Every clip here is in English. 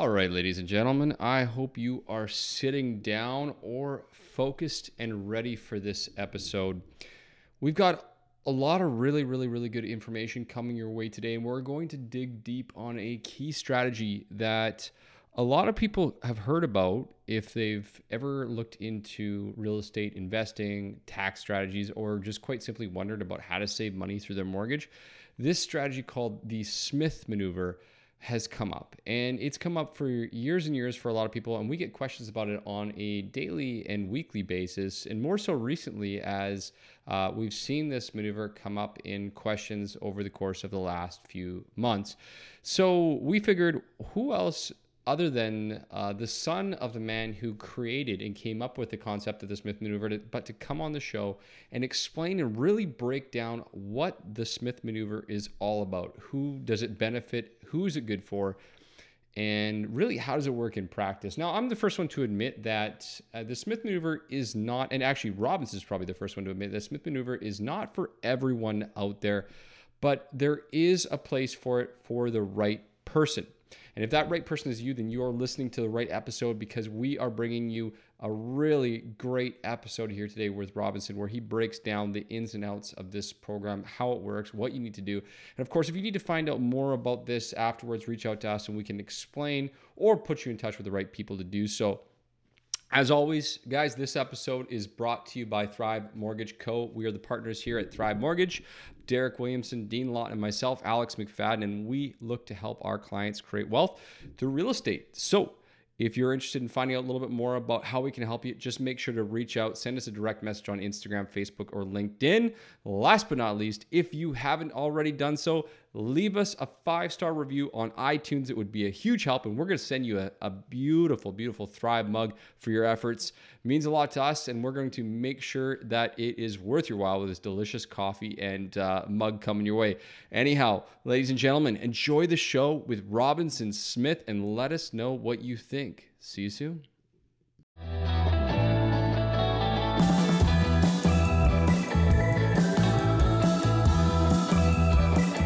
All right, ladies and gentlemen, I hope you are sitting down or focused and ready for this episode. We've got a lot of really, really, really good information coming your way today, and we're going to dig deep on a key strategy that a lot of people have heard about if they've ever looked into real estate investing, tax strategies, or just quite simply wondered about how to save money through their mortgage. This strategy called the Smith maneuver has come up. And it's come up for years and years for a lot of people and we get questions about it on a daily and weekly basis and more so recently as uh, we've seen this maneuver come up in questions over the course of the last few months. So we figured who else other than uh, the son of the man who created and came up with the concept of the Smith maneuver, to, but to come on the show and explain and really break down what the Smith maneuver is all about. Who does it benefit? Who is it good for? And really, how does it work in practice? Now, I'm the first one to admit that uh, the Smith maneuver is not, and actually, Robinson is probably the first one to admit that Smith maneuver is not for everyone out there, but there is a place for it for the right person. And if that right person is you, then you are listening to the right episode because we are bringing you a really great episode here today with Robinson where he breaks down the ins and outs of this program, how it works, what you need to do. And of course, if you need to find out more about this afterwards, reach out to us and we can explain or put you in touch with the right people to do so. As always, guys, this episode is brought to you by Thrive Mortgage Co. We are the partners here at Thrive Mortgage. Derek Williamson, Dean Lott, and myself, Alex McFadden, and we look to help our clients create wealth through real estate. So, if you're interested in finding out a little bit more about how we can help you, just make sure to reach out, send us a direct message on Instagram, Facebook, or LinkedIn. Last but not least, if you haven't already done so, leave us a five star review on iTunes. It would be a huge help, and we're going to send you a, a, beautiful, beautiful Thrive mug for your efforts. It means a lot to us, and we're going to make sure that it is worth your while with this delicious coffee and uh, mug coming your way. Anyhow, ladies and gentlemen, enjoy the show with Robinson Smith and let us know what you think. See you soon.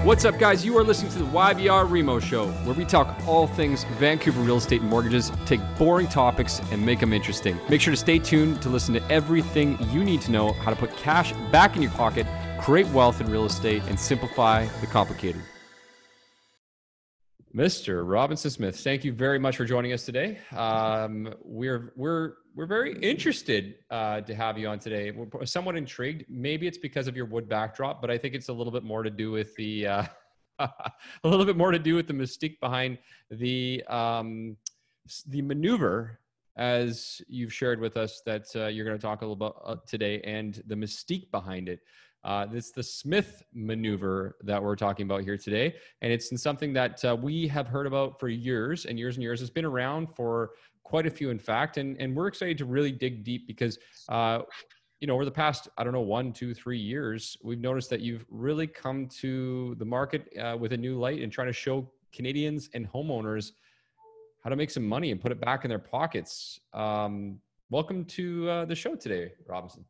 What's up, guys? You are listening to the YVR Remo Show, where we talk all things Vancouver real estate and mortgages, take boring topics and make them interesting. Make sure to stay tuned to listen to everything you need to know how to put cash back in your pocket, create wealth in real estate, and simplify the complicated. Mr. Robinson Smith, thank you very much for joining us today. Um, we're we're we're very interested uh, to have you on today. We're somewhat intrigued. Maybe it's because of your wood backdrop, but I think it's a little bit more to do with the uh, a little bit more to do with the mystique behind the um, the maneuver, as you've shared with us that uh, you're going to talk a little about uh, today, and the mystique behind it. Uh, it's the Smith maneuver that we're talking about here today. And it's something that uh, we have heard about for years and years and years. It's been around for quite a few, in fact. And, and we're excited to really dig deep because, uh, you know, over the past, I don't know, one, two, three years, we've noticed that you've really come to the market uh, with a new light and trying to show Canadians and homeowners how to make some money and put it back in their pockets. Um, welcome to uh, the show today, Robinson.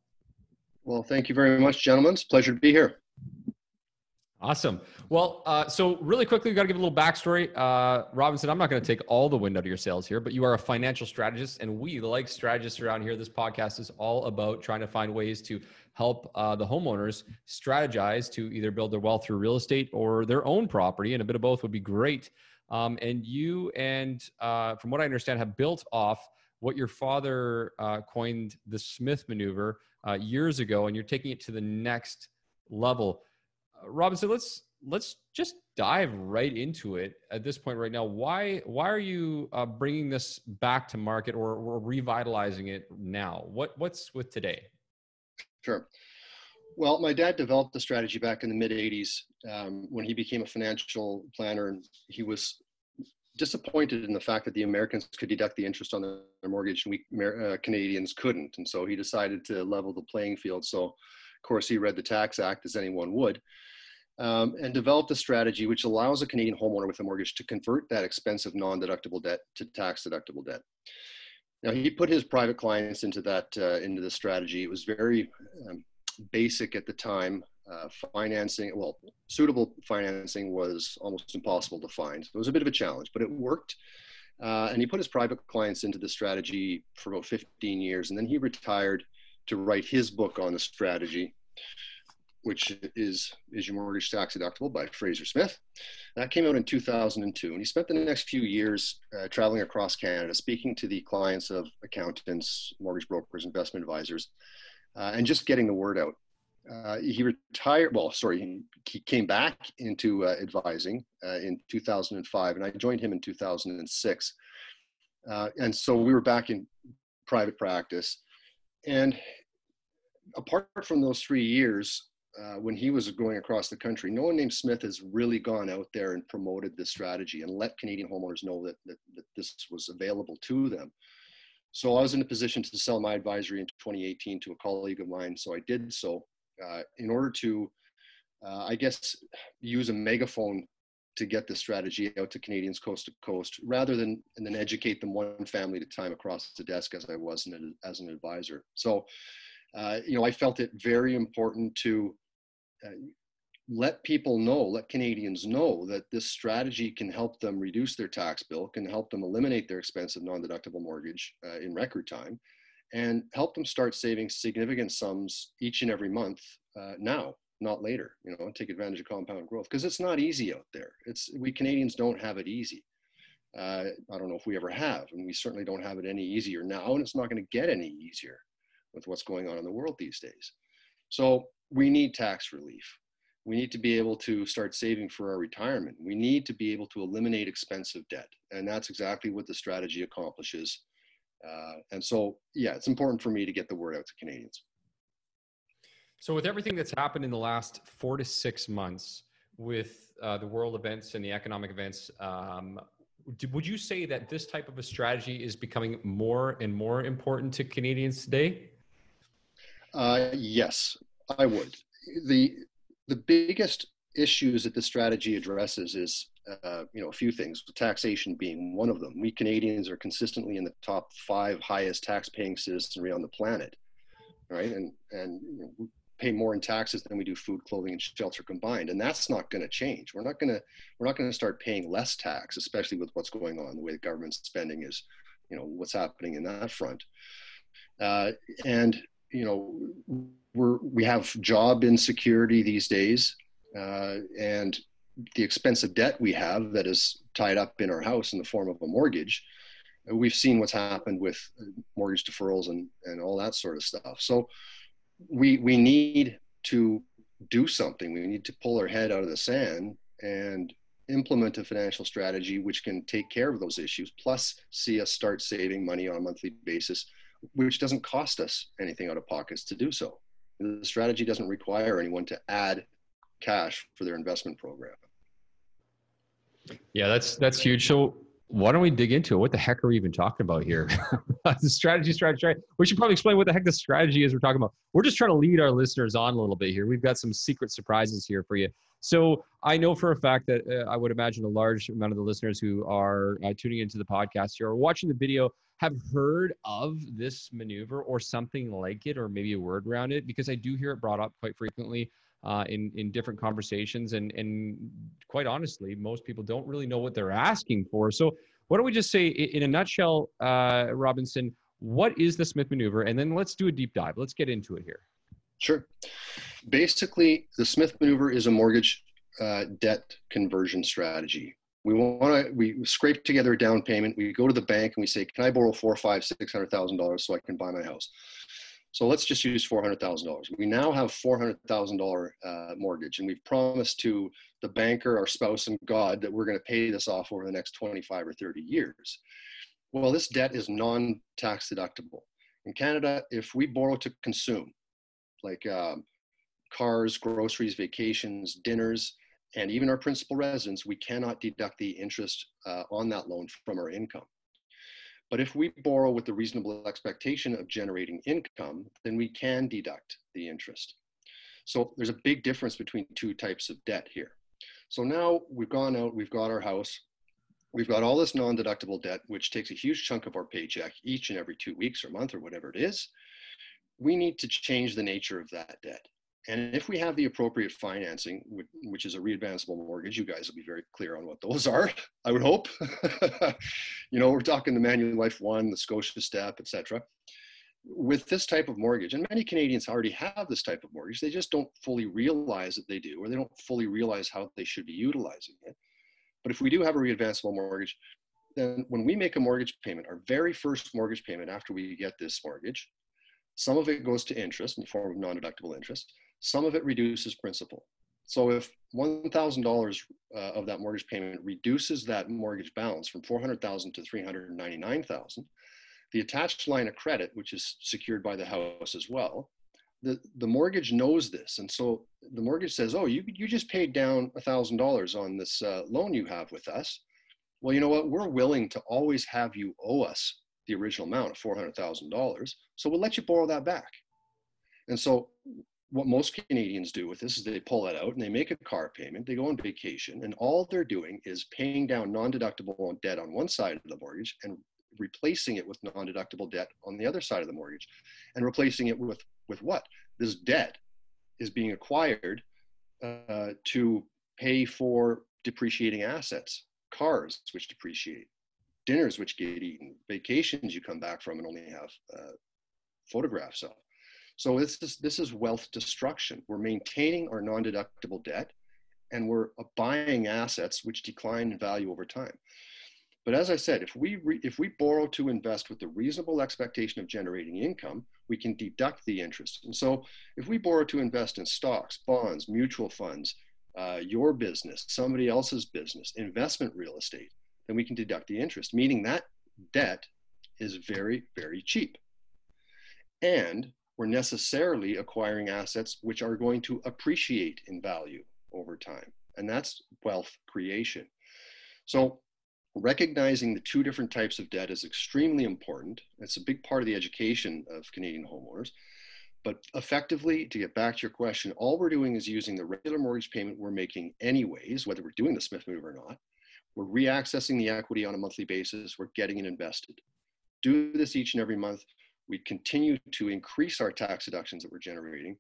Well, thank you very much, gentlemen. It's a pleasure to be here. Awesome. Well, uh, so really quickly, we got to give a little backstory. Uh, Robinson, I'm not going to take all the wind out of your sails here, but you are a financial strategist, and we, like strategists around here, this podcast is all about trying to find ways to help uh, the homeowners strategize to either build their wealth through real estate or their own property, and a bit of both would be great. Um, and you and, uh, from what I understand, have built off what your father uh, coined the Smith maneuver uh, years ago, and you're taking it to the next level. Uh, Robinson, let's let's just dive right into it at this point right now. Why why are you uh, bringing this back to market or, or revitalizing it now? What what's with today? Sure. Well, my dad developed the strategy back in the mid 80s um, when he became a financial planner, and he was disappointed in the fact that the Americans could deduct the interest on their mortgage and we uh, Canadians couldn't. And so he decided to level the playing field. So, of course, he read the Tax Act as anyone would um, and developed a strategy which allows a Canadian homeowner with a mortgage to convert that expensive non deductible debt to tax deductible debt. Now, he put his private clients into that, uh, into the strategy. It was very um, basic at the time uh, financing, well, suitable financing was almost impossible to find. So it was a bit of a challenge, but it worked. Uh, and he put his private clients into the strategy for about 15 years. And then he retired to write his book on the strategy, which is Is Your Mortgage Tax Deductible by Fraser Smith. That came out in 2002. And he spent the next few years uh, traveling across Canada, speaking to the clients of accountants, mortgage brokers, investment advisors, uh, and just getting the word out. Uh, he retired, well, sorry, he, came back into uh, advising uh, in 2005, and I joined him in 2006. Uh, and so we were back in private practice. And apart from those three years, uh, when he was going across the country, no one named Smith has really gone out there and promoted this strategy and let Canadian homeowners know that, that, that this was available to them. So I was in a position to sell my advisory in 2018 to a colleague of mine. So I did so uh, in order to, uh, I guess, use a megaphone to get the strategy out to Canadians coast to coast, rather than and then educate them one family at a time across the desk as I was as an advisor. So, uh, you know, I felt it very important to uh, let people know, let Canadians know that this strategy can help them reduce their tax bill, can help them eliminate their expensive non-deductible mortgage uh, in record time, and help them start saving significant sums each and every month uh, now, not later. You know, take advantage of compound growth because it's not easy out there. It's we Canadians don't have it easy. Uh, I don't know if we ever have, and we certainly don't have it any easier now, and it's not going to get any easier with what's going on in the world these days. So we need tax relief. We need to be able to start saving for our retirement. We need to be able to eliminate expensive debt. And that's exactly what the strategy accomplishes. Uh, and so, yeah, it's important for me to get the word out to Canadians. So, with everything that's happened in the last four to six months with uh, the world events and the economic events, um, would you say that this type of a strategy is becoming more and more important to Canadians today? Uh, yes, I would. the The biggest issues that the strategy addresses is uh, you know a few things taxation being one of them. We canadians are consistently in the top five highest tax paying citizenry on the planet right? And and you know, we pay more in taxes than we do food clothing and shelter combined and that's not going to change. We're not going to we're not going to start paying less tax especially with what's going on the way the government spending is you know what's happening in that front. Uh, and you know we're we have job insecurity these days uh, and the expensive debt we have that is tied up in our house in the form of a mortgage. We've seen what's happened with mortgage deferrals and, and all that sort of stuff. So we we need to do something. We need to pull our head out of the sand and implement a financial strategy which can take care of those issues, plus see us start saving money on a monthly basis, which doesn't cost us anything out of pockets to do so. The strategy doesn't require anyone to add cash for their investment program. Yeah, that's that's huge. So why don't we dig into it? What the heck are we even talking about here? the strategy, strategy, strategy. We should probably explain what the heck the strategy is we're talking about. We're just trying to lead our listeners on a little bit here. We've got some secret surprises here for you. So I know for a fact that uh, I would imagine a large amount of the listeners who are uh, tuning into the podcast here or watching the video have heard of this maneuver or something like it, or maybe a word around it, because I do hear it brought up quite frequently uh, in in different conversations, and and quite honestly, most people don't really know what they're asking for. So why don't we just say, in a nutshell, uh, Robinson, what is the Smith maneuver, and then let's do a deep dive. Let's get into it here. Sure. Basically, the Smith maneuver is a mortgage uh, debt conversion strategy. We want to we scrape together a down payment. We go to the bank and we say, "Can I borrow four, five, six hundred thousand dollars so I can buy my house?" So let's just use $400,000. We now have $400,000 uh, mortgage, and we've promised to the banker, our spouse, and God that we're going to pay this off over the next 25 or 30 years. Well, this debt is non tax deductible. In Canada, if we borrow to consume, like um, cars, groceries, vacations, dinners, and even our principal residence, we cannot deduct the interest uh, on that loan from our income. But if we borrow with the reasonable expectation of generating income, then we can deduct the interest. So there's a big difference between two types of debt here. So now we've gone out, we've got our house, we've got all this non-deductible debt, which takes a huge chunk of our paycheck each and every two weeks or month or whatever it is. We need to change the nature of that debt. And if we have the appropriate financing, which is a readvanceable mortgage, you guys will be very clear on what those are, I would hope. you know, we're talking the Manulife One, the Scotia Step, etc. With this type of mortgage, and many Canadians already have this type of mortgage, they just don't fully realize that they do, or they don't fully realize how they should be utilizing it. But if we do have a readvanceable mortgage, then when we make a mortgage payment, our very first mortgage payment after we get this mortgage, some of it goes to interest in the form of non-deductible interest. Some of it reduces principal. So if $1,000 uh, of that mortgage payment reduces that mortgage balance from 400,000 to 399,000, the attached line of credit, which is secured by the house as well, the, the mortgage knows this. And so the mortgage says, oh, you, you just paid down $1,000 on this uh, loan you have with us. Well, you know what? We're willing to always have you owe us the original amount of $400,000. So we'll let you borrow that back. And so what most Canadians do with this is they pull it out and they make a car payment, they go on vacation, and all they're doing is paying down non-deductible debt on one side of the mortgage and replacing it with non-deductible debt on the other side of the mortgage. And replacing it with with what? This debt is being acquired uh, to pay for depreciating assets, cars which depreciate, dinners which get eaten, vacations you come back from and only have uh, photographs of. So this is, this is wealth destruction. We're maintaining our non-deductible debt and we're buying assets which decline in value over time. But as I said, if we, re, if we borrow to invest with the reasonable expectation of generating income, we can deduct the interest. And so if we borrow to invest in stocks, bonds, mutual funds, uh, your business, somebody else's business, investment real estate, then we can deduct the interest, meaning that debt is very, very cheap. And we're necessarily acquiring assets which are going to appreciate in value over time. And that's wealth creation. So recognizing the two different types of debt is extremely important. It's a big part of the education of Canadian homeowners. But effectively, to get back to your question, all we're doing is using the regular mortgage payment we're making anyways, whether we're doing the Smith move or not. We're reaccessing the equity on a monthly basis. We're getting it invested. Do this each and every month we continue to increase our tax deductions that we're generating.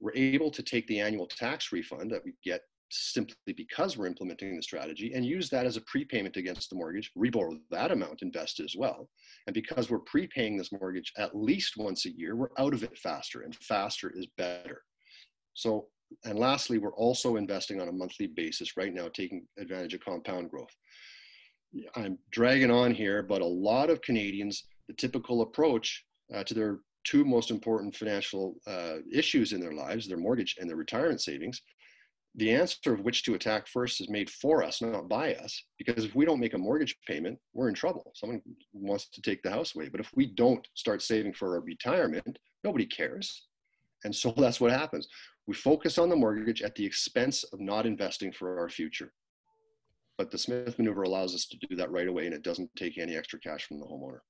We're able to take the annual tax refund that we get simply because we're implementing the strategy and use that as a prepayment against the mortgage, reborrow that amount, invest as well. And because we're prepaying this mortgage at least once a year, we're out of it faster, and faster is better. So, and lastly, we're also investing on a monthly basis right now, taking advantage of compound growth. I'm dragging on here, but a lot of Canadians, the typical approach uh, to their two most important financial uh, issues in their lives, their mortgage and their retirement savings, the answer of which to attack first is made for us, not by us. Because if we don't make a mortgage payment, we're in trouble. Someone wants to take the house away. But if we don't start saving for our retirement, nobody cares. And so that's what happens. We focus on the mortgage at the expense of not investing for our future. But the Smith maneuver allows us to do that right away and it doesn't take any extra cash from the homeowner.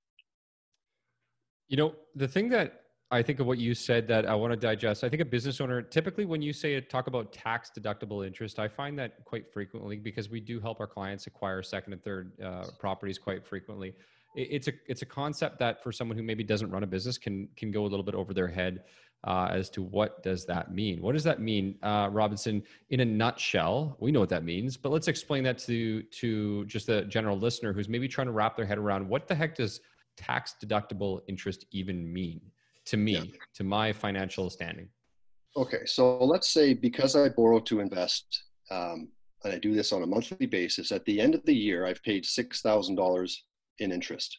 You know, the thing that I think of what you said that I want to digest. I think a business owner, typically when you say talk about tax deductible interest, I find that quite frequently because we do help our clients acquire second and third uh, properties quite frequently. It's a it's a concept that for someone who maybe doesn't run a business can can go a little bit over their head uh, as to what does that mean. What does that mean, uh, Robinson? In a nutshell, we know what that means, but let's explain that to to just the general listener who's maybe trying to wrap their head around what the heck does tax deductible interest even mean to me, yeah. to my financial standing? Okay, so let's say because I borrow to invest, um, and I do this on a monthly basis, at the end of the year, I've paid $6,000 in interest.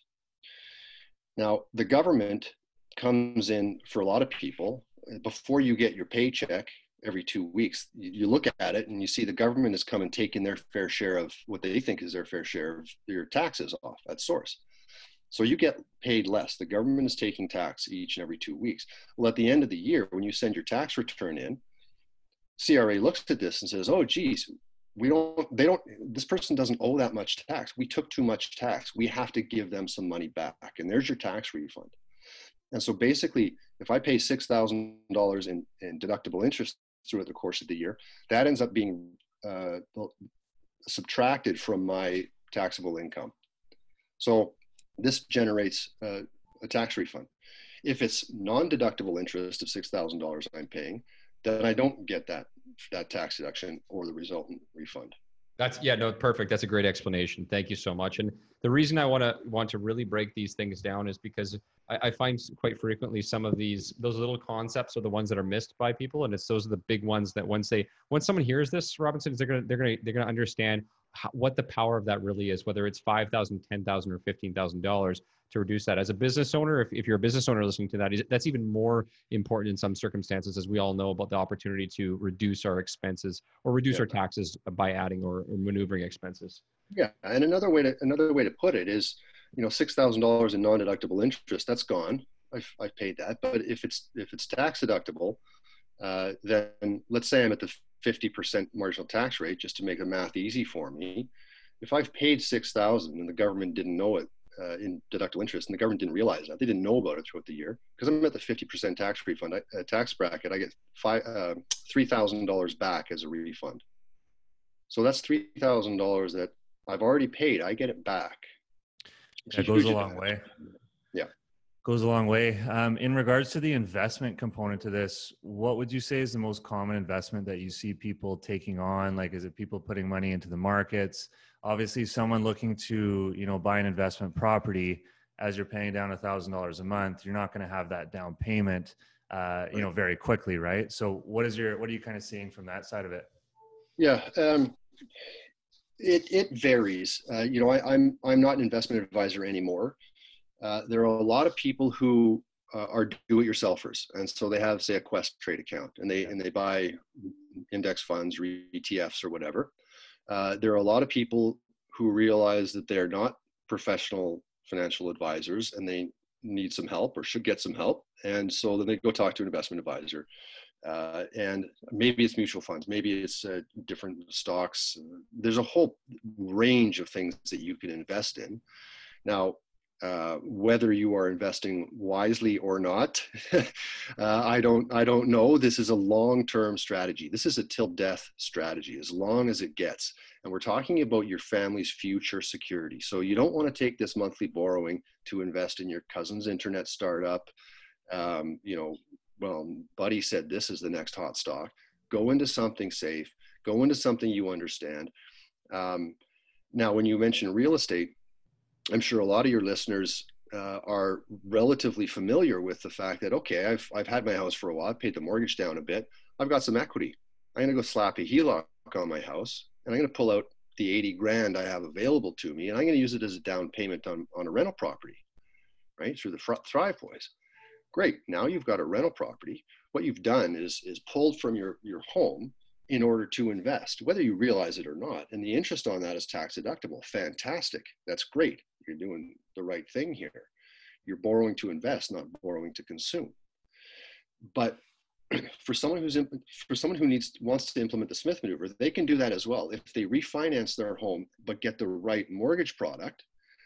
Now, the government comes in for a lot of people before you get your paycheck every two weeks. You look at it and you see the government has come and taken their fair share of what they think is their fair share of your taxes off at source. So you get paid less. The government is taking tax each and every two weeks. Well, at the end of the year, when you send your tax return in, CRA looks at this and says, "Oh, geez, we don't. They don't. This person doesn't owe that much tax. We took too much tax. We have to give them some money back, and there's your tax refund." And so basically, if I pay six thousand dollars in deductible interest throughout the course of the year, that ends up being uh, subtracted from my taxable income. So this generates uh, a tax refund. If it's non-deductible interest of $6,000 I'm paying, then I don't get that that tax deduction or the resultant refund. That's yeah, no, perfect. That's a great explanation. Thank you so much. And the reason I want to want to really break these things down is because I, I, find quite frequently some of these those little concepts are the ones that are missed by people, and it's those are the big ones that once they once someone hears this, Robinson, they're gonna they're gonna they're gonna understand how, what the power of that really is, whether it's five thousand, ten thousand, or fifteen thousand dollars to reduce that. As a business owner, if, if you're a business owner listening to that, that's even more important in some circumstances, as we all know about the opportunity to reduce our expenses or reduce yeah. our taxes by adding or, or maneuvering expenses. Yeah, and another way to another way to put it is, you know, six thousand dollars in non-deductible interest that's gone. I've, I've paid that, but if it's if it's tax deductible, uh, then let's say I'm at the 50% marginal tax rate, just to make the math easy for me. If I've paid 6,000 and the government didn't know it uh, in deductible interest, and the government didn't realize that. They didn't know about it throughout the year because I'm at the 50% tax refund uh, tax bracket. I get five uh, three thousand dollars back as a refund. So that's three thousand dollars that I've already paid. I get it back. It goes a long way. Goes a long way. Um, in regards to the investment component to this, what would you say is the most common investment that you see people taking on? Like, is it people putting money into the markets? obviously someone looking to you know buy an investment property as you're paying down a thousand dollars a month you're not going to have that down payment uh, you know very quickly right so what is your what are you kind of seeing from that side of it yeah um, it, it varies uh, you know I, am I'm, I'm not an investment advisor anymore uh, there are a lot of people who uh, are do-it-yourselfers and so they have say a Questrade account and they and they buy index funds or etfs or whatever uh, there are a lot of people who realize that they're not professional financial advisors and they need some help or should get some help. And so then they go talk to an investment advisor. Uh, and maybe it's mutual funds, maybe it's uh, different stocks. There's a whole range of things that you can invest in. Now, uh, whether you are investing wisely or not, uh, I don't. I don't know. This is a long-term strategy. This is a till death strategy, as long as it gets. And we're talking about your family's future security. So you don't want to take this monthly borrowing to invest in your cousin's internet startup. Um, you know, well, Buddy said this is the next hot stock. Go into something safe. Go into something you understand. Um, now, when you mention real estate, I'm sure a lot of your listeners uh, are relatively familiar with the fact that okay, I've I've had my house for a while, I've paid the mortgage down a bit, I've got some equity. I'm gonna go slap a HELOC on my house, and I'm gonna pull out the 80 grand I have available to me, and I'm gonna use it as a down payment on on a rental property, right through the Thrive Boys. Great. Now you've got a rental property. What you've done is is pulled from your your home in order to invest, whether you realize it or not. And the interest on that is tax deductible. Fantastic. That's great. You're doing the right thing here. You're borrowing to invest, not borrowing to consume. But for someone who's for someone who needs wants to implement the Smith maneuver, they can do that as well. If they refinance their home but get the right mortgage product,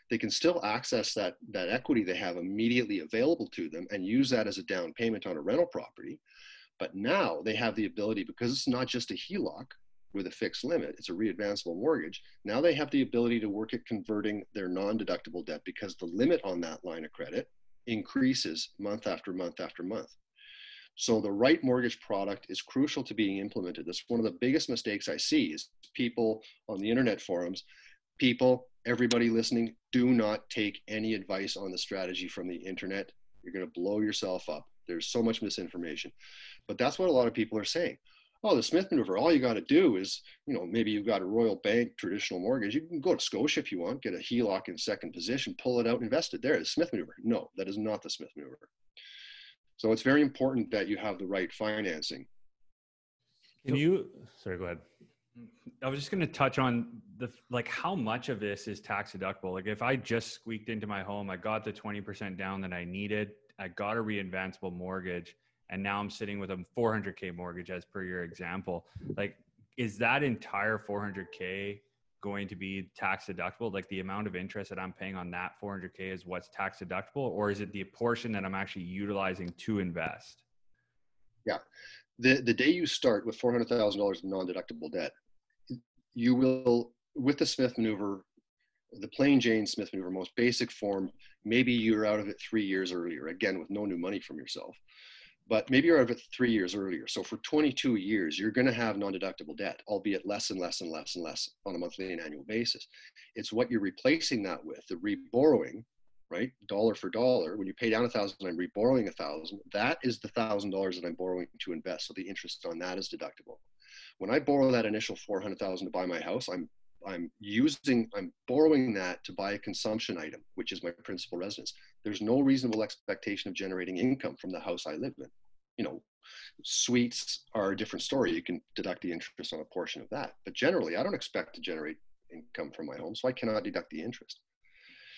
they can still access that that equity they have immediately available to them and use that as a down payment on a rental property. But now they have the ability because it's not just a HELOC, with a fixed limit, it's a readvanceable mortgage. Now they have the ability to work at converting their non deductible debt because the limit on that line of credit increases month after month after month. So the right mortgage product is crucial to being implemented. That's one of the biggest mistakes I see is people on the internet forums, people, everybody listening, do not take any advice on the strategy from the internet. You're going to blow yourself up. There's so much misinformation. But that's what a lot of people are saying oh, the Smith maneuver, all you got to do is, you know, maybe you've got a Royal Bank traditional mortgage. You can go to Scotia if you want, get a HELOC in second position, pull it out, invest it there. The Smith maneuver. No, that is not the Smith maneuver. So it's very important that you have the right financing. Can you, sorry, go ahead. I was just going to touch on the like how much of this is tax deductible. Like if I just squeaked into my home, I got the 20% down that I needed, I got a readvanceable mortgage and now I'm sitting with a 400k mortgage as per your example. Like, is that entire 400k going to be tax deductible? Like the amount of interest that I'm paying on that 400k is what's tax deductible, or is it the portion that I'm actually utilizing to invest? Yeah, the the day you start with four hundred thousand dollars in non-deductible debt, you will with the Smith maneuver, the plain Jane Smith maneuver, most basic form. Maybe you're out of it three years earlier, again with no new money from yourself but maybe you're out of it three years earlier. So for 22 years, you're going to have non-deductible debt, albeit less and less and less and less on a monthly and annual basis. It's what you're replacing that with, the reborrowing, right? Dollar for dollar. When you pay down a thousand, I'm reborrowing a thousand. That is the thousand dollars that I'm borrowing to invest. So the interest on that is deductible. When I borrow that initial 400,000 to buy my house, I'm I'm using, I'm borrowing that to buy a consumption item, which is my principal residence. There's no reasonable expectation of generating income from the house I live in. You know, suites are a different story. You can deduct the interest on a portion of that. But generally, I don't expect to generate income from my home, so I cannot deduct the interest.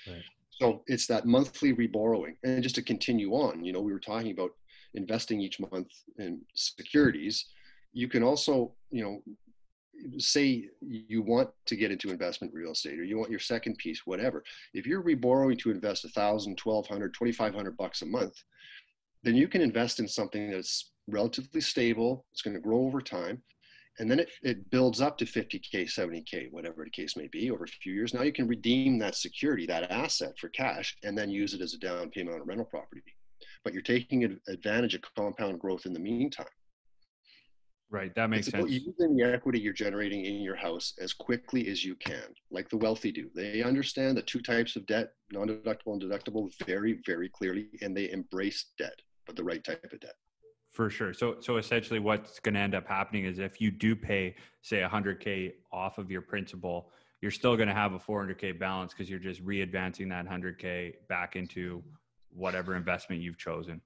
Right. So it's that monthly reborrowing. And just to continue on, you know, we were talking about investing each month in securities. You can also, you know, say you want to get into investment real estate or you want your second piece whatever if you're reborrowing to invest a thousand twelve hundred twenty five hundred bucks a month then you can invest in something that's relatively stable it's going to grow over time and then it, it builds up to 50k 70k whatever the case may be over a few years. Now you can redeem that security that asset for cash and then use it as a down payment on a rental property. But you're taking advantage of compound growth in the meantime Right, that makes it's sense. using the equity you're generating in your house as quickly as you can, like the wealthy do. They understand the two types of debt, non-deductible and deductible, very, very clearly, and they embrace debt, but the right type of debt. For sure. So, so essentially, what's going to end up happening is if you do pay, say, 100k off of your principal, you're still going to have a 400k balance because you're just re-advancing that 100k back into whatever investment you've chosen.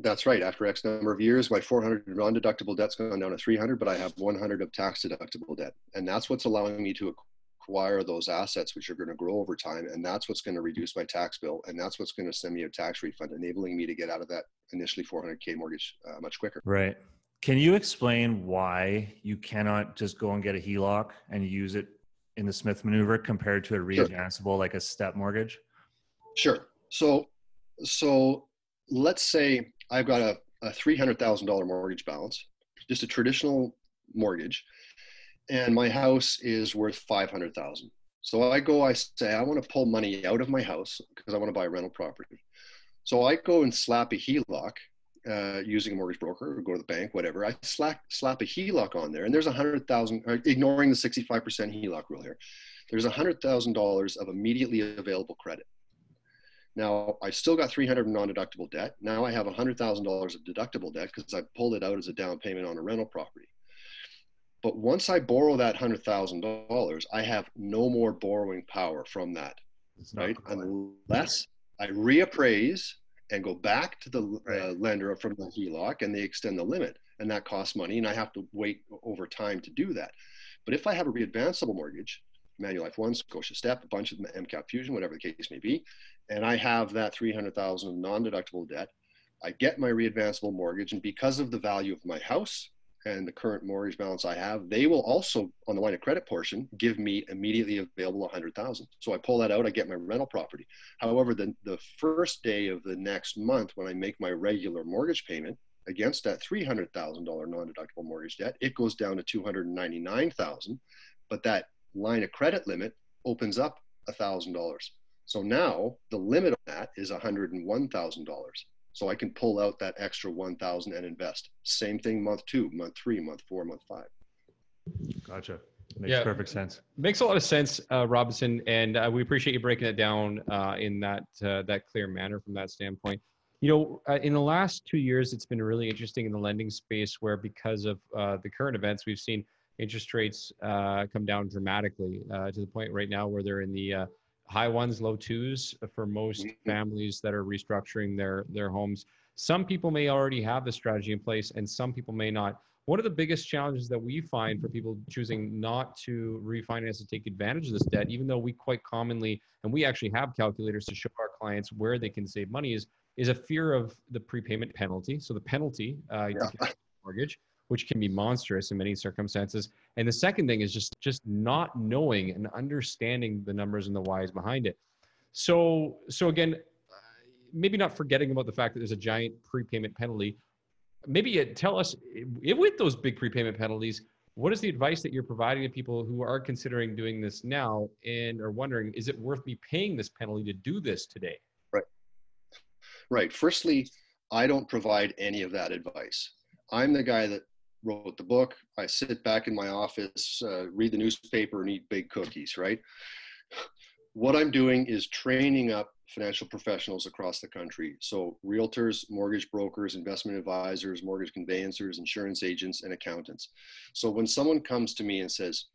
That's right. After X number of years, my 400 non-deductible debt's gone down to 300, but I have 100 of tax deductible debt, and that's what's allowing me to acquire those assets, which are going to grow over time, and that's what's going to reduce my tax bill, and that's what's going to send me a tax refund, enabling me to get out of that initially 400k mortgage uh, much quicker. Right. Can you explain why you cannot just go and get a HELOC and use it in the Smith maneuver compared to a readvanceable sure. like a step mortgage? Sure. So, so let's say I've got a, a $300,000 mortgage balance, just a traditional mortgage, and my house is worth 500,000. So I go, I say, I want to pull money out of my house because I want to buy a rental property. So I go and slap a HELOC uh, using a mortgage broker or go to the bank, whatever. I slap, slap a HELOC on there, and there's a hundred thousand, ignoring the 65% HELOC rule here. There's a hundred thousand dollars of immediately available credit. Now I still got 300 non-deductible debt. Now I have $100,000 of deductible debt because I pulled it out as a down payment on a rental property. But once I borrow that $100,000, I have no more borrowing power from that, right? Unless I reappraise and go back to the uh, lender from the HELOC and they extend the limit and that costs money and I have to wait over time to do that. But if I have a readvanceable mortgage, Manulife One, Scotia Step, a bunch of them, MCAP Fusion, whatever the case may be, and I have that 300,000 non-deductible debt, I get my readvanceable mortgage, and because of the value of my house and the current mortgage balance I have, they will also, on the line of credit portion, give me immediately available 100,000. So I pull that out, I get my rental property. However, the, the first day of the next month, when I make my regular mortgage payment against that $300,000 non-deductible mortgage debt, it goes down to 299,000. But that line of credit limit opens up $1,000. So now the limit on that is $101,000. So I can pull out that extra 1,000 and invest. Same thing month two, month three, month four, month five. Gotcha. Makes yeah, perfect sense. Makes a lot of sense, uh, Robinson, and uh, we appreciate you breaking it down uh, in that uh, that clear manner from that standpoint. You know, uh, in the last two years, it's been really interesting in the lending space where because of uh, the current events, we've seen interest rates come down dramatically to the point right now where they're in the high ones, low twos for most mm-hmm. families that are restructuring their their homes. Some people may already have the strategy in place, and some people may not. One of the biggest challenges that we find for people choosing not to refinance to take advantage of this debt, even though we quite commonly, and we actually have calculators to show our clients where they can save money, is is a fear of the prepayment penalty. So the penalty, uh, yeah. mortgage, which can be monstrous in many circumstances. And the second thing is just just not knowing and understanding the numbers and the whys behind it. So so again, uh, maybe not forgetting about the fact that there's a giant prepayment penalty. Maybe uh, tell us with those big prepayment penalties, what is the advice that you're providing to people who are considering doing this now and are wondering, is it worth me paying this penalty to do this today? Right. Right. Firstly, I don't provide any of that advice. I'm the guy that wrote the book. I sit back in my office, uh, read the newspaper, and eat big cookies, right? What I'm doing is training up financial professionals across the country. So, realtors, mortgage brokers, investment advisors, mortgage conveyancers, insurance agents, and accountants. So, when someone comes to me and says,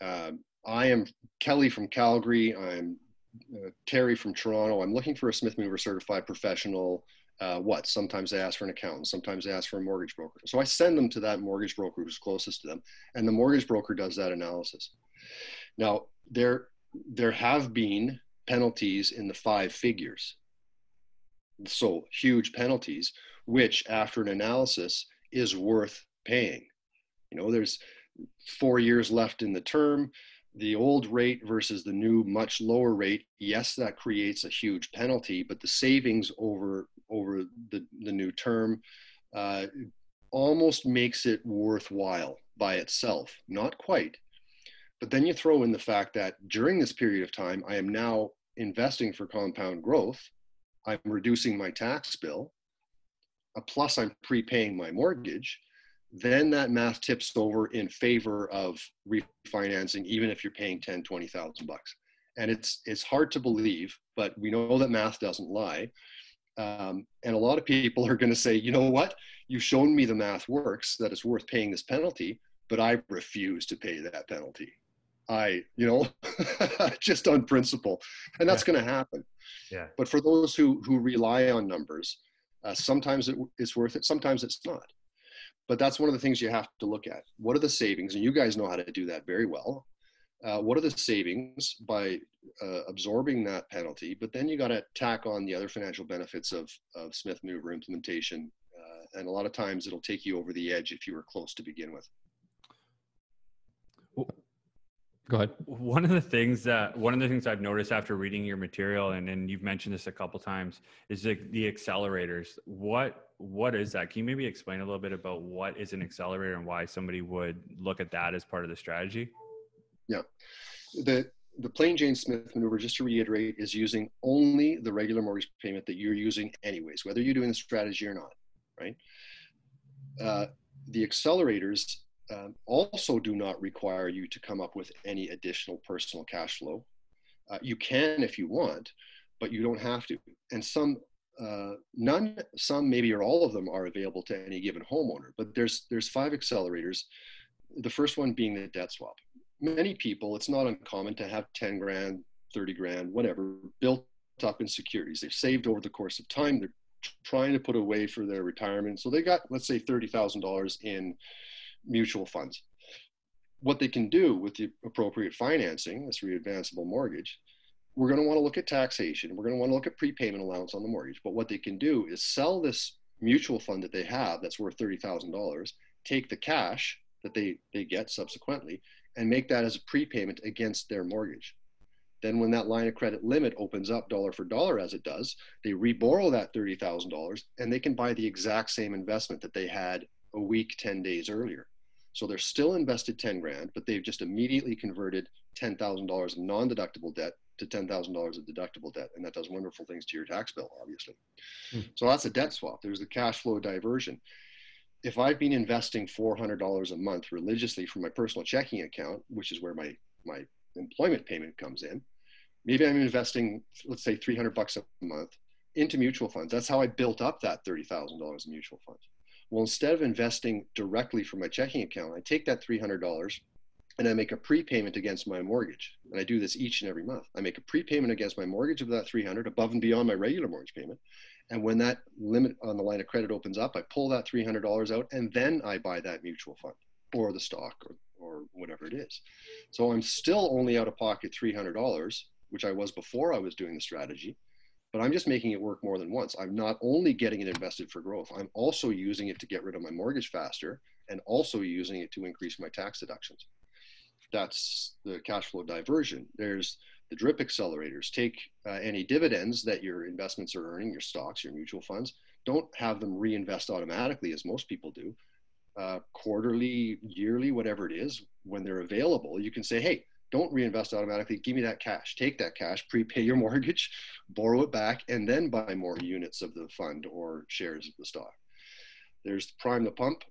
uh, I am Kelly from Calgary, I'm uh, Terry from Toronto, I'm looking for a Smith Mover certified professional uh, what? Sometimes they ask for an accountant, sometimes they ask for a mortgage broker. So I send them to that mortgage broker who's closest to them, and the mortgage broker does that analysis. Now, there, there have been penalties in the five figures. So huge penalties, which after an analysis is worth paying. You know, there's four years left in the term the old rate versus the new much lower rate yes that creates a huge penalty but the savings over over the, the new term uh, almost makes it worthwhile by itself. Not quite. But then you throw in the fact that during this period of time i am now investing for compound growth. I'm reducing my tax bill. Plus i'm prepaying my mortgage. Then that math tips over in favor of refinancing, even if you're paying 10, 20,000 bucks. And it's, it's hard to believe, but we know that math doesn't lie. Um, and a lot of people are going to say, you know what? You've shown me the math works, that it's worth paying this penalty, but I refuse to pay that penalty. I, you know, just on principle. And that's yeah. going to happen. Yeah. But for those who, who rely on numbers, uh, sometimes it, it's worth it, sometimes it's not but that's one of the things you have to look at. What are the savings? And you guys know how to do that very well. Uh, what are the savings by uh, absorbing that penalty? But then you got to tack on the other financial benefits of, of Smith Mover implementation. Uh, and a lot of times it'll take you over the edge if you were close to begin with. Go ahead. One of the things that one of the things I've noticed after reading your material, and, and you've mentioned this a couple times, is the, the accelerators. What what is that? Can you maybe explain a little bit about what is an accelerator and why somebody would look at that as part of the strategy? Yeah, the the plain Jane Smith maneuver, just to reiterate, is using only the regular mortgage payment that you're using anyways, whether you're doing the strategy or not, right? Uh, the accelerators um, also do not require you to come up with any additional personal cash flow. Uh, you can if you want, but you don't have to. And some, uh, none, some maybe or all of them are available to any given homeowner. But there's there's five accelerators. The first one being the debt swap. Many people, it's not uncommon to have 10 grand, 30 grand, whatever, built up in securities. They've saved over the course of time. They're trying to put away for their retirement. So they got, let's say, $30,000 in mutual funds. What they can do with the appropriate financing, this readvanceable mortgage, we're going to want to look at taxation. We're going to want to look at prepayment allowance on the mortgage. But what they can do is sell this mutual fund that they have that's worth $30,000, take the cash that they, they get subsequently, and make that as a prepayment against their mortgage. Then, when that line of credit limit opens up dollar for dollar, as it does, they reborrow that $30,000 and they can buy the exact same investment that they had a week, 10 days earlier. So they're still invested 10 grand, but they've just immediately converted $10,000 of non-deductible debt to $10,000 of deductible debt. And that does wonderful things to your tax bill, obviously. Hmm. So that's a debt swap. There's the cash flow diversion. If I've been investing $400 a month religiously from my personal checking account, which is where my, my employment payment comes in, maybe I'm investing, let's say 300 bucks a month into mutual funds. That's how I built up that $30,000 in mutual funds. Well, instead of investing directly from my checking account, I take that $300 and I make a prepayment against my mortgage. And I do this each and every month. I make a prepayment against my mortgage of that 300 above and beyond my regular mortgage payment. And when that limit on the line of credit opens up, I pull that $300 out and then I buy that mutual fund or the stock or, or whatever it is. So I'm still only out of pocket $300, which I was before I was doing the strategy but I'm just making it work more than once. I'm not only getting it invested for growth, I'm also using it to get rid of my mortgage faster and also using it to increase my tax deductions. That's the cash flow diversion. There's the drip accelerators. Take uh, any dividends that your investments are earning, your stocks, your mutual funds, don't have them reinvest automatically as most people do. Uh, quarterly, yearly, whatever it is, when they're available, you can say, hey, don't reinvest automatically. Give me that cash. Take that cash, prepay your mortgage, borrow it back, and then buy more units of the fund or shares of the stock. There's prime the pump.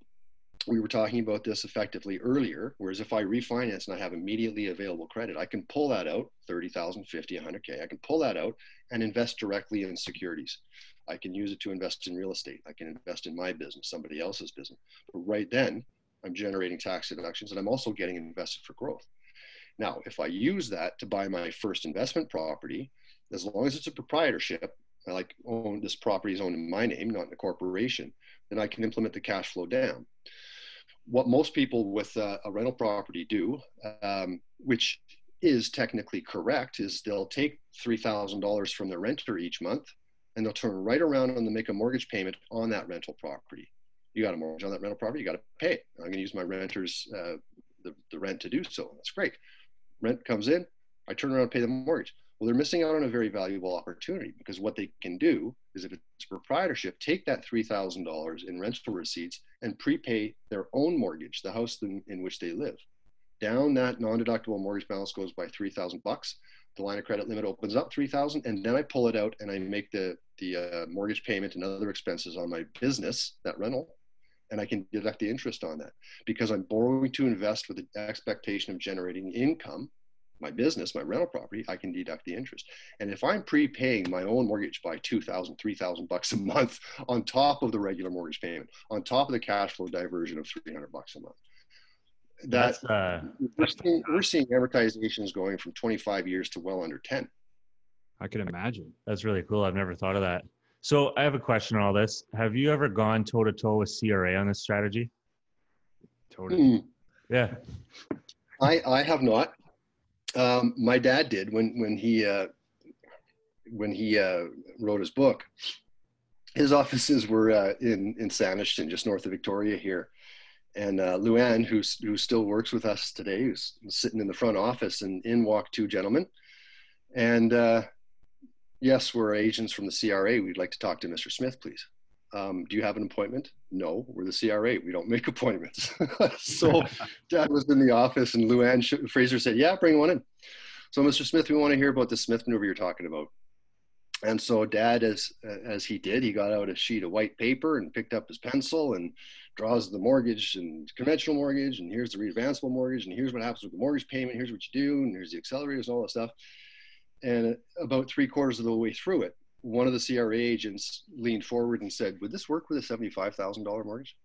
We were talking about this effectively earlier. Whereas if I refinance and I have immediately available credit, I can pull that out 30,000, 50, 100K. I can pull that out and invest directly in securities. I can use it to invest in real estate. I can invest in my business, somebody else's business. But right then, I'm generating tax deductions and I'm also getting invested for growth. Now, if I use that to buy my first investment property, as long as it's a proprietorship, I like own this property is owned in my name, not in a corporation, then I can implement the cash flow down. What most people with a, a rental property do, um, which is technically correct, is they'll take $3,000 from the renter each month and they'll turn right around and make a mortgage payment on that rental property. You got a mortgage on that rental property, you got to pay it. I'm going to use my renter's uh, the, the rent to do so. That's great. Rent comes in, I turn around and pay the mortgage. Well, they're missing out on a very valuable opportunity because what they can do is if it's proprietorship, take that $3,000 in rental receipts and prepay their own mortgage, the house in, which they live. Down that non-deductible mortgage balance goes by 3,000 bucks. The line of credit limit opens up 3,000 and then I pull it out and I make the, the uh, mortgage payment and other expenses on my business, that rental, and I can deduct the interest on that because I'm borrowing to invest with the expectation of generating income. My business, my rental property, I can deduct the interest. And if I'm prepaying my own mortgage by 2,000, 3,000 bucks a month on top of the regular mortgage payment, on top of the cash flow diversion of 300 bucks a month, that uh, we're, seeing, we're seeing amortizations going from 25 years to well under 10. I can imagine. That's really cool. I've never thought of that. So I have a question on all this. Have you ever gone toe to toe with CRA on this strategy? Totally. Mm. Yeah. I I have not. Um, my dad did when when he uh, when he uh, wrote his book. His offices were uh, in in Saanichton, just north of Victoria here, and uh, Luann, who who still works with us today, who's sitting in the front office, and in walked two gentlemen, and uh, yes, we're agents from the CRA. We'd like to talk to Mr. Smith, please. Um, do you have an appointment? No, we're the CRA. We don't make appointments. so dad was in the office and Luann Fraser said, yeah, bring one in. So Mr. Smith, we want to hear about the Smith maneuver you're talking about. And so dad, as, as he did, he got out a sheet of white paper and picked up his pencil and draws the mortgage and conventional mortgage. And here's the readvanceable mortgage. And here's what happens with the mortgage payment. Here's what you do. And here's the accelerators and all that stuff. And about three quarters of the way through it, one of the CRA agents leaned forward and said, Would this work with a $75,000 mortgage?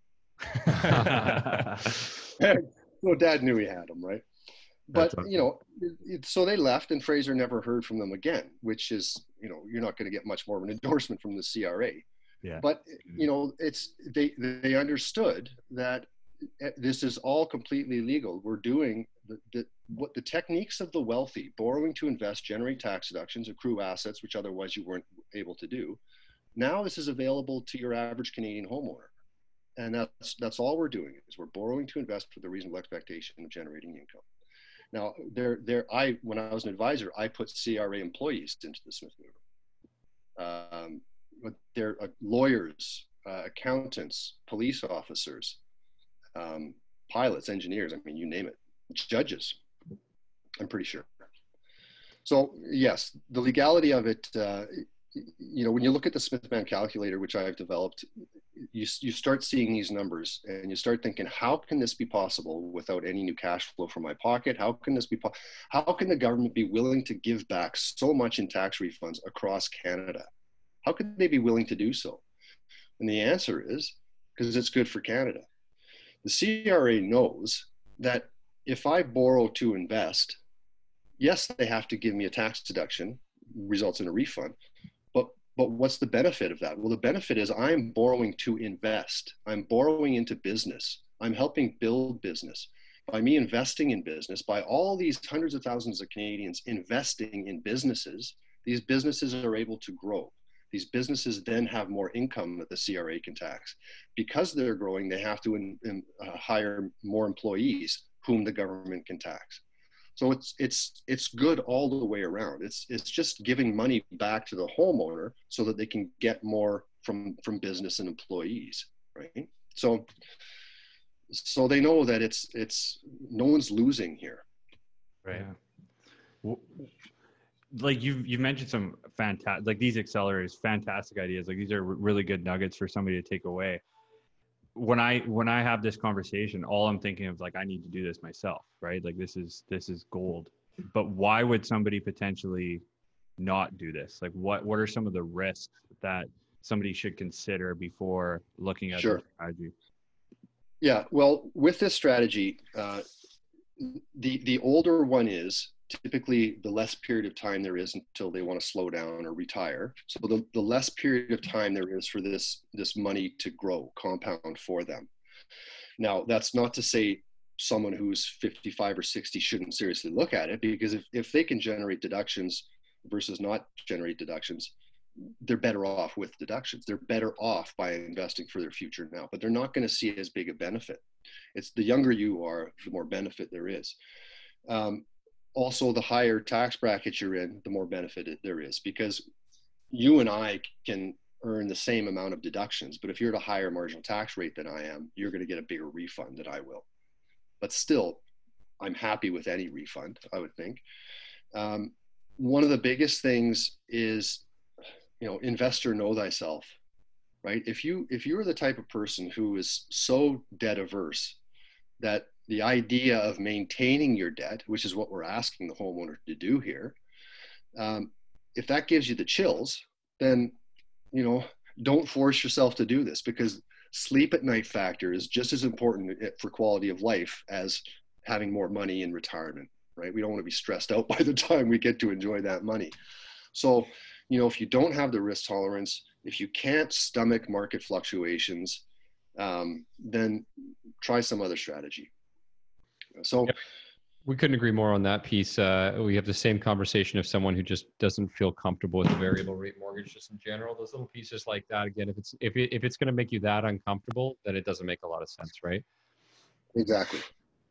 well, dad knew he had them, right? But, you know, it, so they left and Fraser never heard from them again, which is, you know, you're not going to get much more of an endorsement from the CRA. Yeah. But, you know, it's, they, they understood that eh, this is all completely legal. We're doing the, the, what the techniques of the wealthy, borrowing to invest, generate tax deductions, accrue assets, which otherwise you weren't able to do. Now this is available to your average Canadian homeowner. And that's, that's all we're doing is we're borrowing to invest with a reasonable expectation of generating income. Now, there, there, I, when I was an advisor, I put CRA employees into the Smith Maneuver. Um, but they're uh, lawyers, uh, accountants, police officers, um, pilots, engineers. I mean, you name it judges. I'm pretty sure. So yes, the legality of it. Uh, you know, when you look at the Smithman calculator, which I've developed, you you start seeing these numbers, and you start thinking, how can this be possible without any new cash flow from my pocket? How can this be? Po- how can the government be willing to give back so much in tax refunds across Canada? How could they be willing to do so? And the answer is because it's good for Canada. The CRA knows that if I borrow to invest, yes, they have to give me a tax deduction, results in a refund. But what's the benefit of that? Well, the benefit is I'm borrowing to invest. I'm borrowing into business. I'm helping build business. By me investing in business, by all these hundreds of thousands of Canadians investing in businesses, these businesses are able to grow. These businesses then have more income that the CRA can tax. Because they're growing, they have to in, in, uh, hire more employees whom the government can tax. So it's it's it's good all the way around. It's it's just giving money back to the homeowner so that they can get more from from business and employees, right? So so they know that it's it's no one's losing here. Right. Yeah. Like you've you've mentioned some fantastic like these accelerators, fantastic ideas. Like these are really good nuggets for somebody to take away. When I when I have this conversation, all I'm thinking of like I need to do this myself, right? Like this is this is gold. But why would somebody potentially not do this? Like what what are some of the risks that somebody should consider before looking at Sure. the strategy? Yeah, well, with this strategy, uh, the the older one is typically the less period of time there is until they want to slow down or retire. So the, the less period of time there is for this this money to grow, compound for them. Now, that's not to say someone who's 55 or 60 shouldn't seriously look at it because if, if they can generate deductions versus not generate deductions, they're better off with deductions. They're better off by investing for their future now, but they're not going to see as big a benefit. It's the younger you are, the more benefit there is. Um, also, the higher tax bracket you're in, the more benefit it- there is because you and I can earn the same amount of deductions, but if you're at a higher marginal tax rate than I am, you're going to get a bigger refund than I will. But still, I'm happy with any refund, I would think. Um, one of the biggest things is you know investor know thyself right if you if you're the type of person who is so debt averse that the idea of maintaining your debt which is what we're asking the homeowner to do here um, if that gives you the chills then you know don't force yourself to do this because sleep at night factor is just as important for quality of life as having more money in retirement right we don't want to be stressed out by the time we get to enjoy that money so you know, if you don't have the risk tolerance, if you can't stomach market fluctuations, um, then try some other strategy. So, Yep. We couldn't agree more on that piece. Uh, we have the same conversation of someone who just doesn't feel comfortable with the variable rate mortgage just in general. Those little pieces like that, again, if it's if it, if it's going to make you that uncomfortable, then it doesn't make a lot of sense, right? exactly.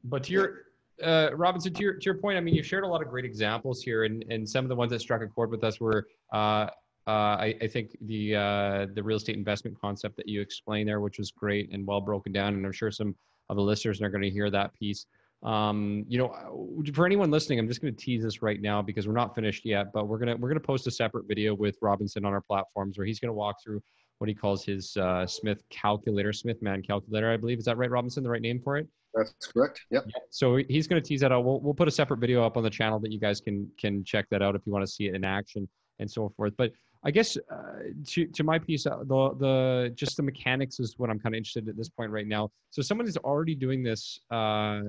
But to your uh, Robinson, to your to your point, I mean, you've shared a lot of great examples here, and and some of the ones that struck a chord with us were, uh, uh, I, I think the uh, the real estate investment concept that you explained there, which was great and well broken down, and I'm sure some of the listeners are going to hear that piece. Um, you know, uh, for anyone listening, I'm just going to tease this right now because we're not finished yet, but we're gonna we're gonna post a separate video with Robinson on our platforms where he's going to walk through what he calls his uh, Smith calculator, Smith man calculator, I believe. Is that right, Robinson? The right name for it? That's correct. Yep. So he's going to tease that out. We'll, we'll put a separate video up on the channel that you guys can can check that out if you want to see it in action and so forth. But I guess uh, to to my piece, uh, the the just the mechanics is what I'm kind of interested in at this point right now. So someone is already doing this uh,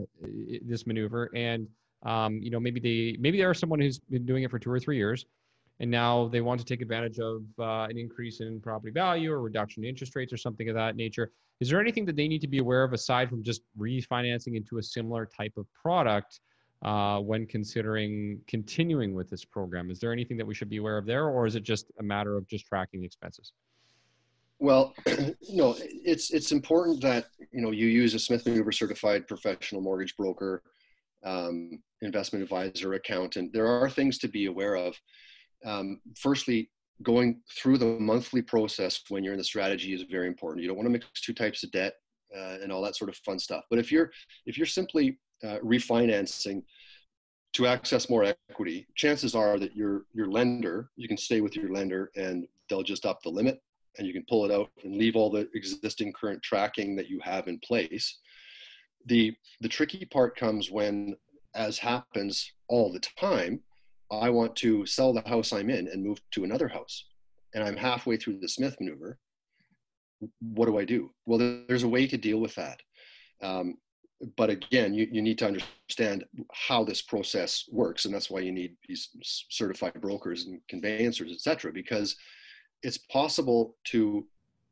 this maneuver, and um, you know maybe they maybe they are someone who's been doing it for two or three years, and now they want to take advantage of uh, an increase in property value or reduction in interest rates or something of that nature. Is there anything that they need to be aware of aside from just refinancing into a similar type of product uh, when considering continuing with this program? Is there anything that we should be aware of there, or is it just a matter of just tracking the expenses? Well, no, it's it's important that you know you use a Smith Maneuver certified professional mortgage broker, um, investment advisor, accountant. There are things to be aware of. Um, firstly, going through the monthly process when you're in the strategy is very important. You don't want to mix two types of debt uh, and all that sort of fun stuff. But if you're if you're simply uh, refinancing to access more equity, chances are that your your lender, you can stay with your lender and they'll just up the limit and you can pull it out and leave all the existing current tracking that you have in place. The the tricky part comes when, as happens all the time, I want to sell the house I'm in and move to another house, and I'm halfway through the Smith maneuver. What do I do? Well, there's a way to deal with that. Um, but again, you, you need to understand how this process works, and that's why you need these certified brokers and conveyancers, etc. because it's possible to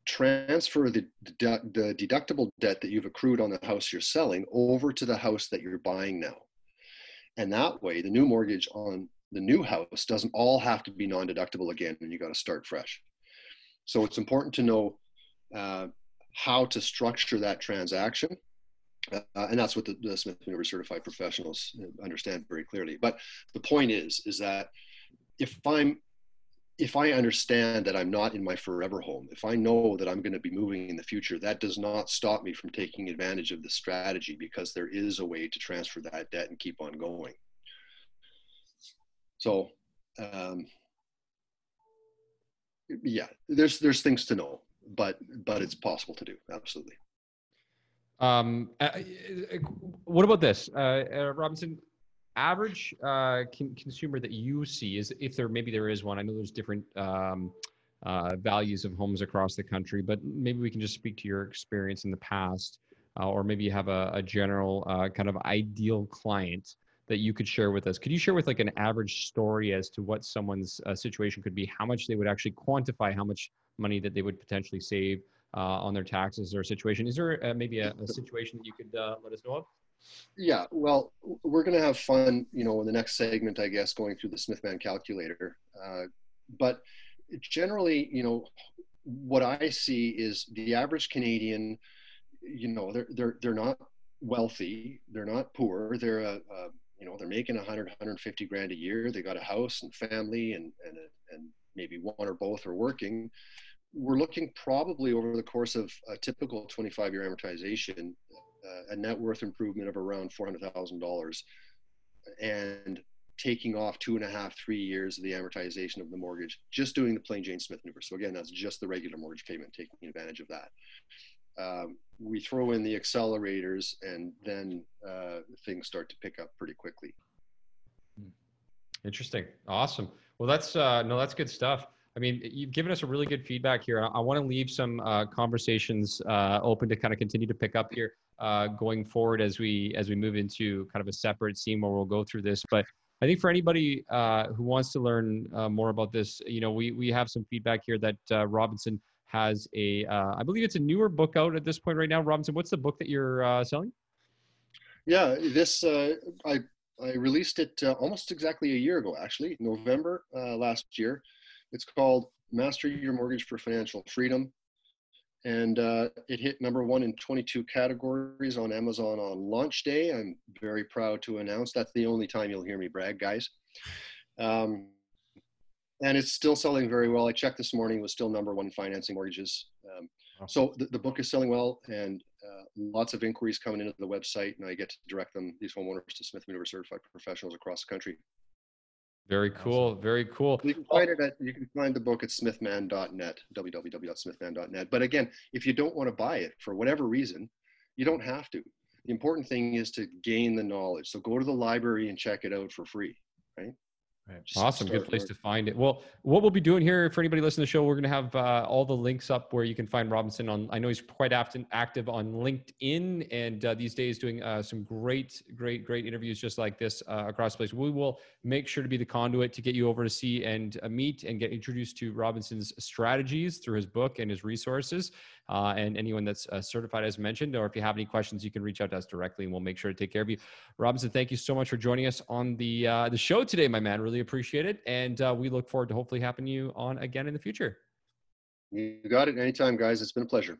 transfer the, the deductible debt that you've accrued on the house you're selling over to the house that you're buying now. And that way, the new mortgage on the new house doesn't all have to be non deductible again, and you got to start fresh. So it's important to know uh, how to structure that transaction. Uh, and that's what the, the Smith Maneuver certified professionals understand very clearly. But the point is, is that if I'm if I understand that I'm not in my forever home, if I know that I'm going to be moving in the future, that does not stop me from taking advantage of the strategy because there is a way to transfer that debt and keep on going. So, um, yeah, there's there's things to know, but but it's possible to do. Absolutely. Um, uh, uh, what about this, uh, uh, Robinson? Average uh, con- consumer that you see is if there maybe there is one. I know there's different um, uh, values of homes across the country, but maybe we can just speak to your experience in the past, or maybe you have a, a general kind of ideal client that you could share with us. Could you share with like an average story as to what someone's situation could be, how much they would actually quantify how much money that they would potentially save on their taxes or situation? Is there uh, maybe a, a, situation that you could uh, let us know of? Yeah, well, we're going to have fun, you know, in the next segment, I guess, going through the Smithman calculator. Uh, but generally, you know, what I see is the average Canadian, you know, they're they're they're not wealthy, they're not poor, they're a, a you know they're making 100 150 grand a year they got a house and family and and and maybe one or both are working we're looking probably over the course of a typical 25 year amortization uh, a net worth improvement of around $400000 and taking off two and a half three years of the amortization of the mortgage just doing the plain jane smith maneuver so again that's just the regular mortgage payment taking advantage of that. Um, we throw in the accelerators and then uh, things start to pick up pretty quickly. Hmm. interesting. Awesome. Well that's uh, no that's good stuff i mean you've given us a really good feedback here i, want to leave some uh, conversations uh, open to kind of continue to pick up here uh, going forward as we as we move into kind of a separate scene where we'll go through this but I think for anybody uh, who wants to learn more about this, you know, we we have some feedback here that Robinson has a, uh, I believe it's a newer book out at this point right now. Robinson, what's the book that you're uh, selling? Yeah, this uh, I I released it uh, almost exactly a year ago, actually, November uh, last year. It's called Master Your Mortgage for Financial Freedom, and uh, it hit number one in 22 categories on Amazon on launch day. I'm very proud to announce that's the only time you'll hear me brag, guys. Um, and it's still selling very well. I checked this morning; was still number one in financing mortgages. Um, so the, the, book is selling well, and uh, lots of inquiries coming into the website, and I get to direct them these homeowners to Smith Maneuver certified professionals across the country. Very cool. Awesome. Very cool. You can find it at you can find the book at smithman.net, www.smithman.net. But again, if you don't want to buy it for whatever reason, you don't have to. The important thing is to gain the knowledge. So go to the library and check it out for free, right? Right. Awesome. Good place to find it. Well, what we'll be doing here for anybody listening to the show, we're going to have uh, all the links up where you can find Robinson on. I know he's quite often active on LinkedIn and uh, these days doing uh, some great, great, great interviews just like this uh, across the place. We will make sure to be the conduit to get you over to see and uh, meet and get introduced to Robinson's strategies through his book and his resources. Uh, and anyone that's uh, certified as mentioned, or if you have any questions, you can reach out to us directly, and we'll make sure to take care of you. Robinson, thank you so much for joining us on the uh, the show today, my man. Really appreciate it, and uh, we look forward to hopefully having you on again in the future. You got it. Anytime, guys. It's been a pleasure.